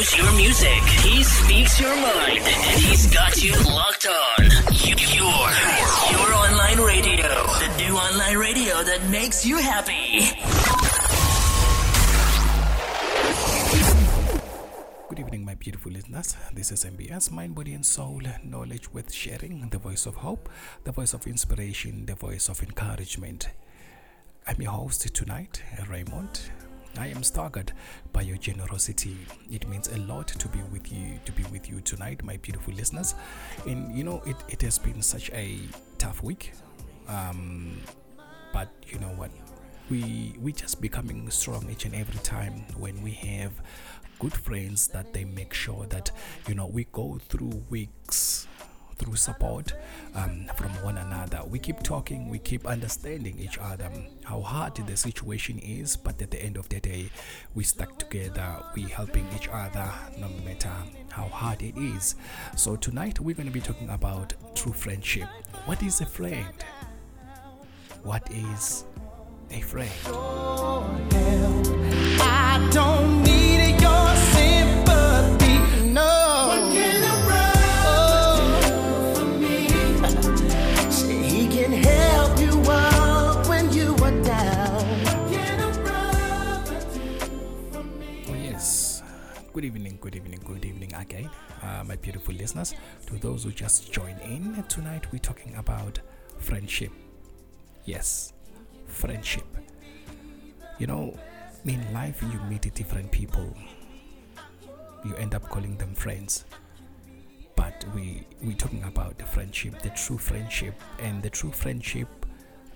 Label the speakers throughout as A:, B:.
A: knows your music. He speaks your mind. And he's got you locked on. You, your, your online radio. The new online radio that makes you happy.
B: Good evening, my beautiful listeners. This is MBS Mind, Body, and Soul Knowledge with Sharing, the voice of hope, the voice of inspiration, the voice of encouragement. I'm your host tonight, Raymond. I am staggered by your generosity. It means a lot to be with you, to be with you tonight, my beautiful listeners. And you know, it, it has been such a tough week. Um, but you know what? We we just becoming strong each and every time when we have good friends that they make sure that you know we go through weeks through support um, from one another. We keep talking, we keep understanding each other, how hard the situation is, but at the end of the day, we stuck together, we helping each other no matter how hard it is. So tonight we're going to be talking about true friendship. What is a friend? What is a friend?
C: I don't need your sympathy, no.
B: Good evening, good evening, good evening again, uh, my beautiful listeners. To those who just joined in, tonight we're talking about friendship. Yes, friendship. You know, in life, you meet different people, you end up calling them friends. But we we're talking about the friendship, the true friendship, and the true friendship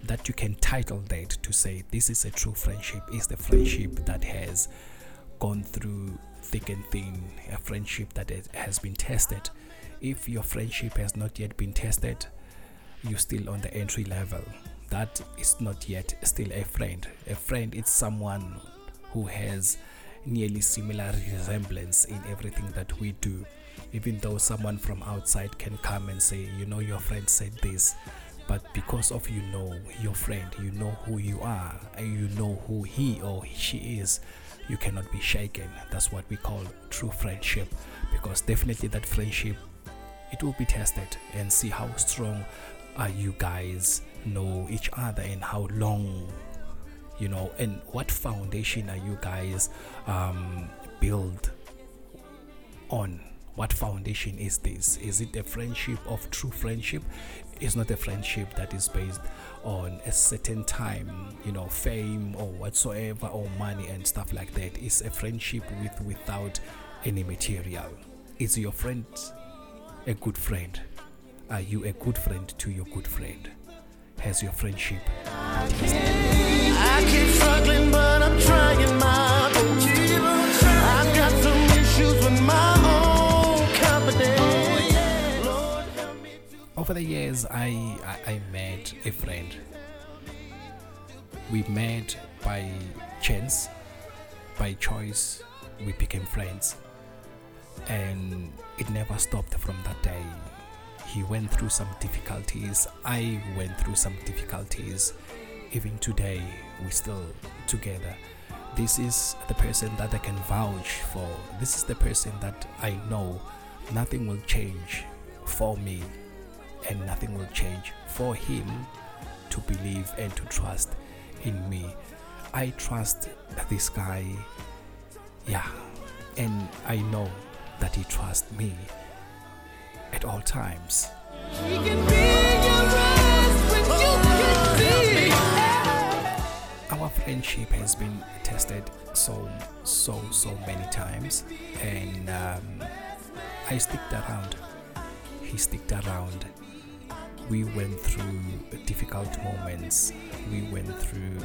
B: that you can title that to say this is a true friendship is the friendship that has gone through thick and thin, a friendship that has- been tested. If your friendship has not yet been tested, you're still on the entry level. That is not yet still a friend. A friend is someone who has nearly similar resemblance in everything that we do. Even though someone from outside can come and say, you know, your friend said this, but because of you know your friend, you know who you are, and you know who he or she is, you cannot be shaken. That's what we call true friendship, because definitely that friendship it will be tested and see how strong are you guys know each other and how long you know and what foundation are you guys um, build on what foundation is this? Is it a friendship of true friendship? It's not a friendship that is based on a certain time you know fame or whatsoever or money and stuff like that. It's a friendship with without any material. Is your friend a good friend? Are you a good friend to your good friend? Has your friendship
C: I keep struggling, but I'm trying my
B: over the years I, I i met a friend. We met by chance by choice we became friends. And it never stopped from that day. He went through some difficulties i went through some difficulties. Even today we're still together. This is the person that i can vouch for. This is the person that i know. Nothing will change for me and nothing will change for him to believe and to trust in me. I trust this guy, yeah, and I know that he trusts me at all times.
C: He can be your rest when you can be.
B: Our friendship has been tested so, so, so many times, and um, I sticked around. He sticked around. We went through difficult moments. We went through.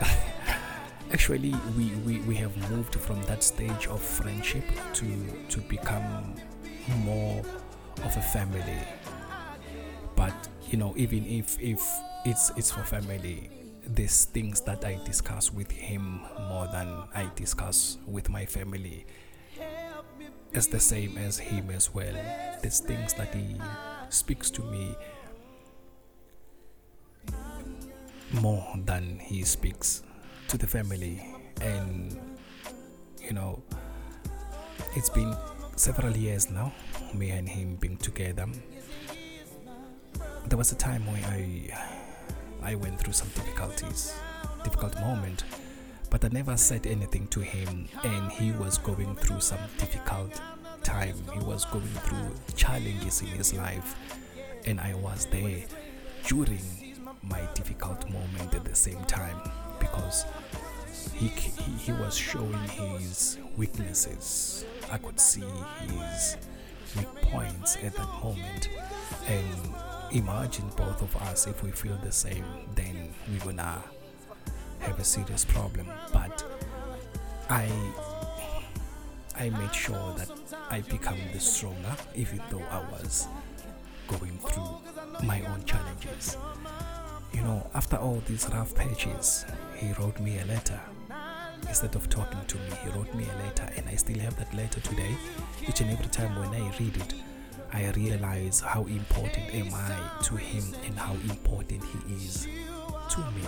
B: Actually, we, we, we have moved from that stage of friendship to to become more of a family. But you know, even if if it's it's for family, these things that I discuss with him more than I discuss with my family. It's the same as him as well. These things that he speaks to me more than he speaks to the family and you know it's been several years now, me and him being together. There was a time when I I went through some difficulties, difficult moment, but I never said anything to him, and he was going through some difficult time. He was going through challenges in his life, and I was there during my difficult moment at the same time because he, he, he was showing his weaknesses. I could see his weak points at that moment. And imagine both of us, if we feel the same, then we're gonna have a serious problem. But I I made sure that I become the stronger, even though I was going through my own challenges. Know, after all these rough patches, he wrote me a letter. Instead of talking to me, he wrote me a letter, and I still have that letter today. Each and every time when I read it, I realize how important am I to him and how important he is to me.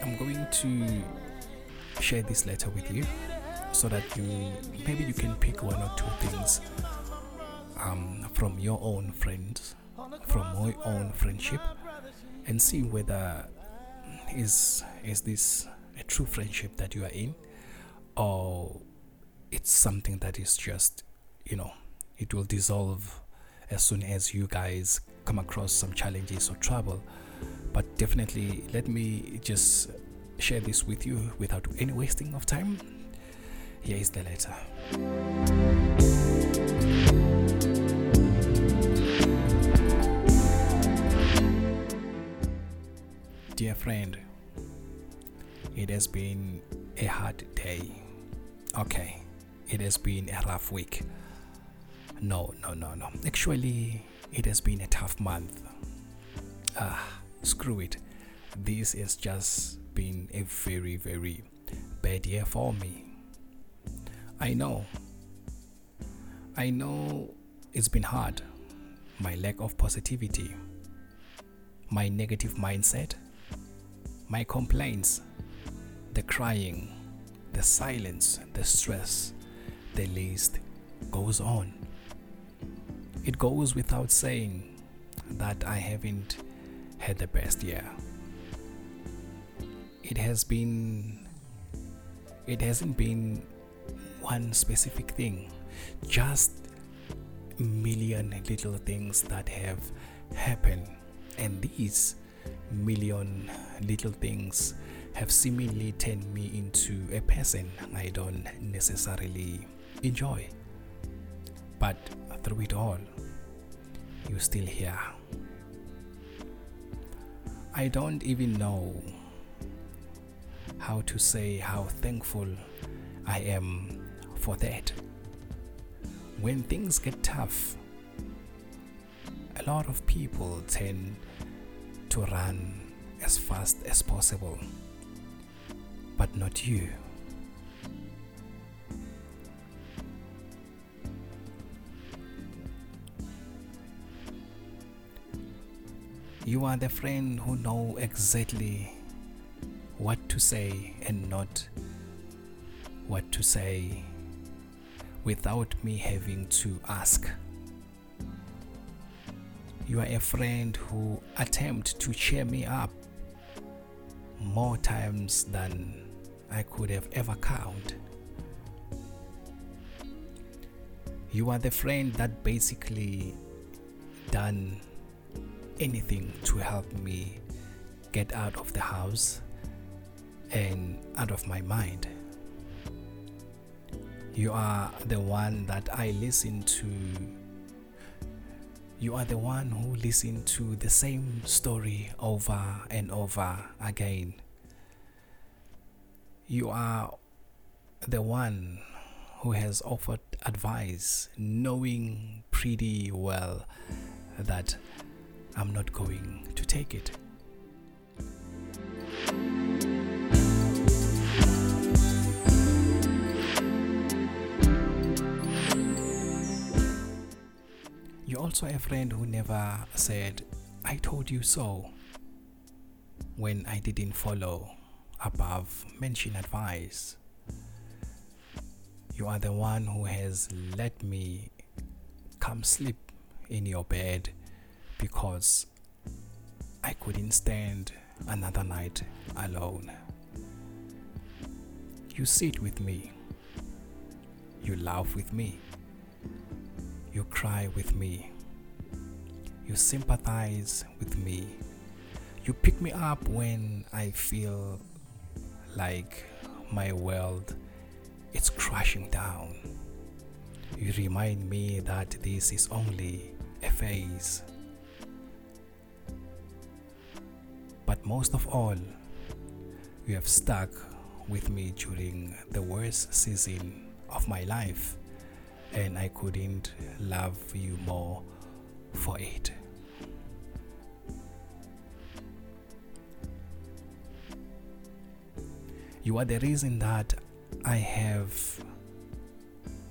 B: I'm going to share this letter with you so that you maybe you can pick one or two things um, from your own friends, from your own friendship, and see whether is is this a true friendship that you are in, or it's something that is just you know it will dissolve as soon as you guys come across some challenges or trouble. But definitely, let me just share this with you without any wasting of time. Here is the letter. Dear friend, it has been a hard day. Okay, it has been a rough week. No, no, no, no. Actually, it has been a tough month. Ah, screw it. This is just been a very, very bad year for me. I know. I know it's been hard. My lack of positivity, my negative mindset, my complaints, the crying, the silence, the stress, the list goes on. It goes without saying that I haven't had the best year. It has been, it hasn't been one specific thing, just million little things that have happened, and these million little things have seemingly turned me into a person I don't necessarily enjoy. But through it all, you're still here. I don't even know how to say how thankful I am for that. When things get tough, a lot of people tend to run as fast as possible, but not you. You are the friend who know exactly say and not what to say without me having to ask. You are a friend who attempt to cheer me up more times than I could have ever count. You are the friend that basically done anything to help me get out of the house and out of my mind. You are the one that I listen to. You are the one who listen to the same story over and over again. You are the one who has offered advice, knowing pretty well that I'm not going to take it. Also a friend who never said, I told you so, when I didn't follow above mentioned advice. You are the one who has let me come sleep in your bed because I couldn't stand another night alone. You sit with me, you laugh with me, you cry with me, you sympathize with me, you pick me up when I feel like my world is crashing down. You remind me that this is only a phase. But most of all, you have stuck with me during the worst season of my life, and I couldn't love you more for it. You are the reason that I have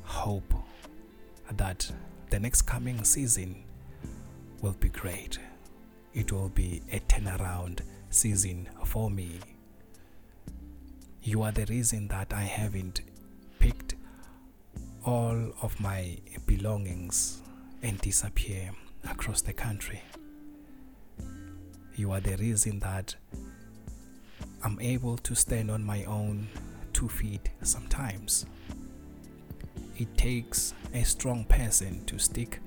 B: hope that the next coming season will be great. It will be a turnaround season for me. You are the reason that I haven't picked all of my belongings and disappear across the country. You are the reason that I'm able to stand on my own two feet sometimes. It takes a strong person to stick,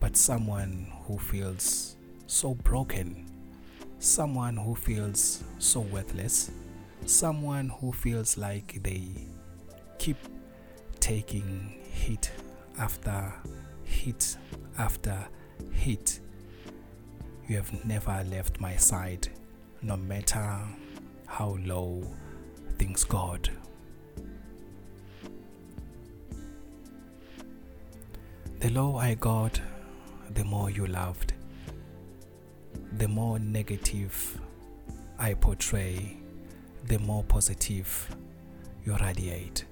B: but someone who feels so broken, someone who feels so worthless, someone who feels like they keep taking hit after hit after hit. You have never left my side, no matter how low things got. The lower I got, the more you loved. The more negative I portray, the more positive you radiate.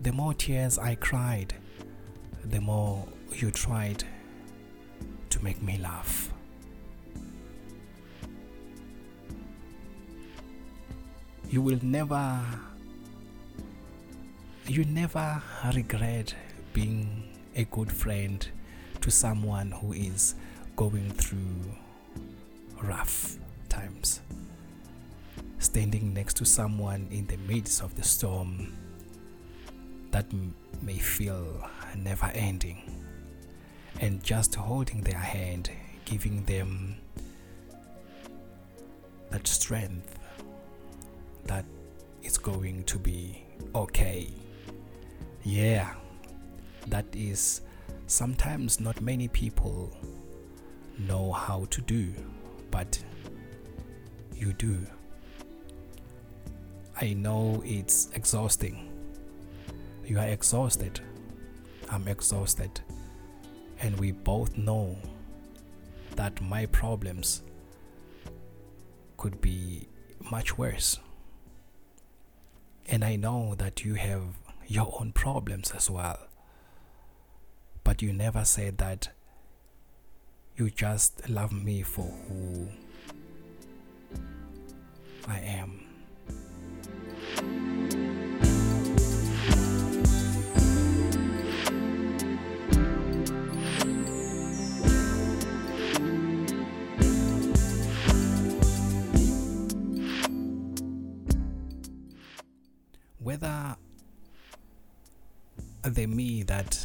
B: The more tears I cried, the more you tried to make me laugh. You will never, you never regret being a good friend to someone who is going through rough times. Standing next to someone in the midst of the storm that m- may feel never ending, and just holding their hand, giving them that strength that it's going to be okay. Yeah, that is sometimes not many people know how to do, but you do. I know it's exhausting. You are exhausted. I'm exhausted. And we both know that my problems could be much worse. And I know that you have your own problems as well. But you never said that you just love me for who I am. Whether the me that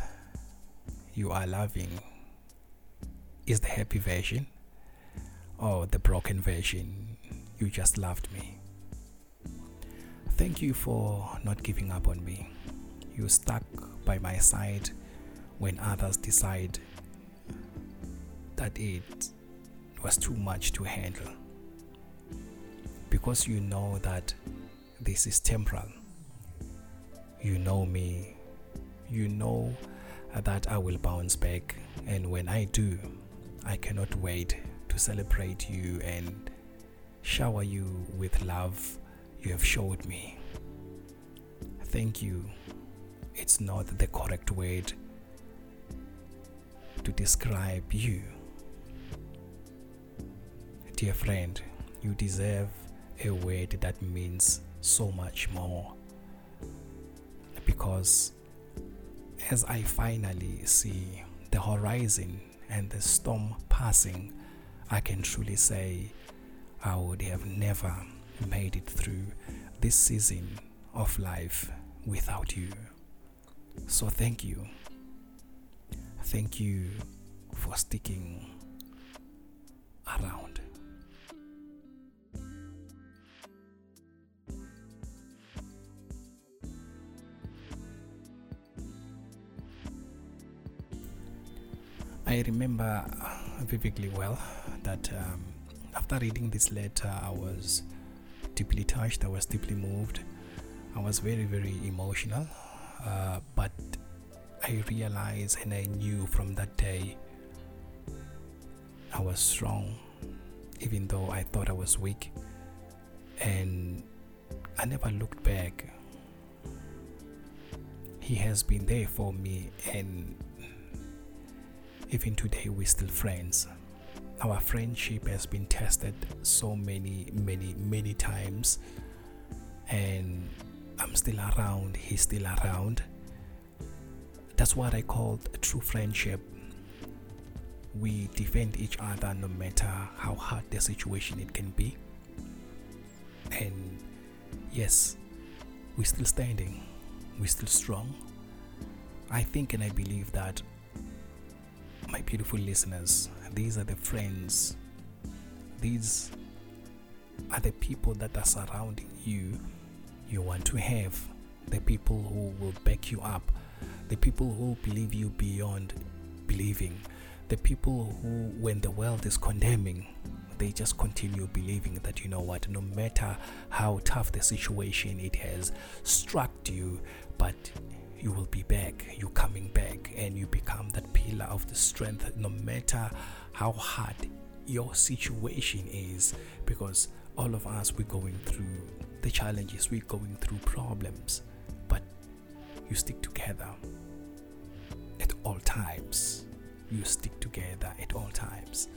B: you are loving is the happy version or the broken version you just loved me. Thank you for not giving up on me. You stuck by my side when others decide that it was too much to handle. Because you know that this is temporal. You know me. You know that I will bounce back, and when I do, I cannot wait to celebrate you and shower you with love you have showed me. Thank you. It's not the correct word to describe you. Dear friend, you deserve a word that means so much more. Because as I finally see the horizon and the storm passing, I can truly say I would have never made it through this season of life without you. So thank you. Thank you for sticking around. I remember vividly well that um, after reading this letter, I was deeply touched, I was deeply moved, I was very, very emotional. Uh, but I realized and I knew from that day I was strong, even though I thought I was weak. And I never looked back. He has been there for me, and even today, we're still friends. Our friendship has been tested so many, many, many times, and I'm still around, he's still around. That's what I call true friendship. We defend each other no matter how hard the situation it can be. And yes, we're still standing, we're still strong. I think and I believe that my beautiful listeners, these are the friends, these are the people that are surrounding you. You want to have, the people who will back you up, the people who believe you beyond believing, the people who, when the world is condemning, they just continue believing that you know what, no matter how tough the situation it has struck you, but you will be back, you coming back, and you become that pillar of the strength no matter how hard your situation is, because all of us we're going through the challenges, we're going through problems, but you stick together at all times. You stick together at all times.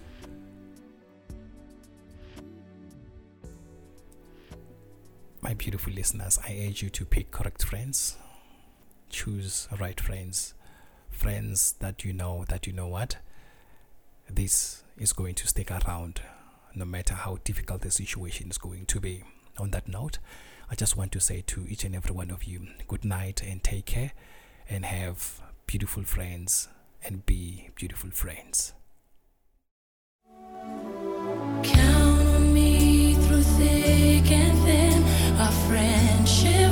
B: My beautiful listeners, I urge you to pick correct friends, choose right friends, friends that you know that you know what this is going to stick around no matter how difficult the situation is going to be. On that note, I just want to say to each and every one of you good night and take care and have beautiful friends and be beautiful friends.
D: Count on me through thick and thin, a friendship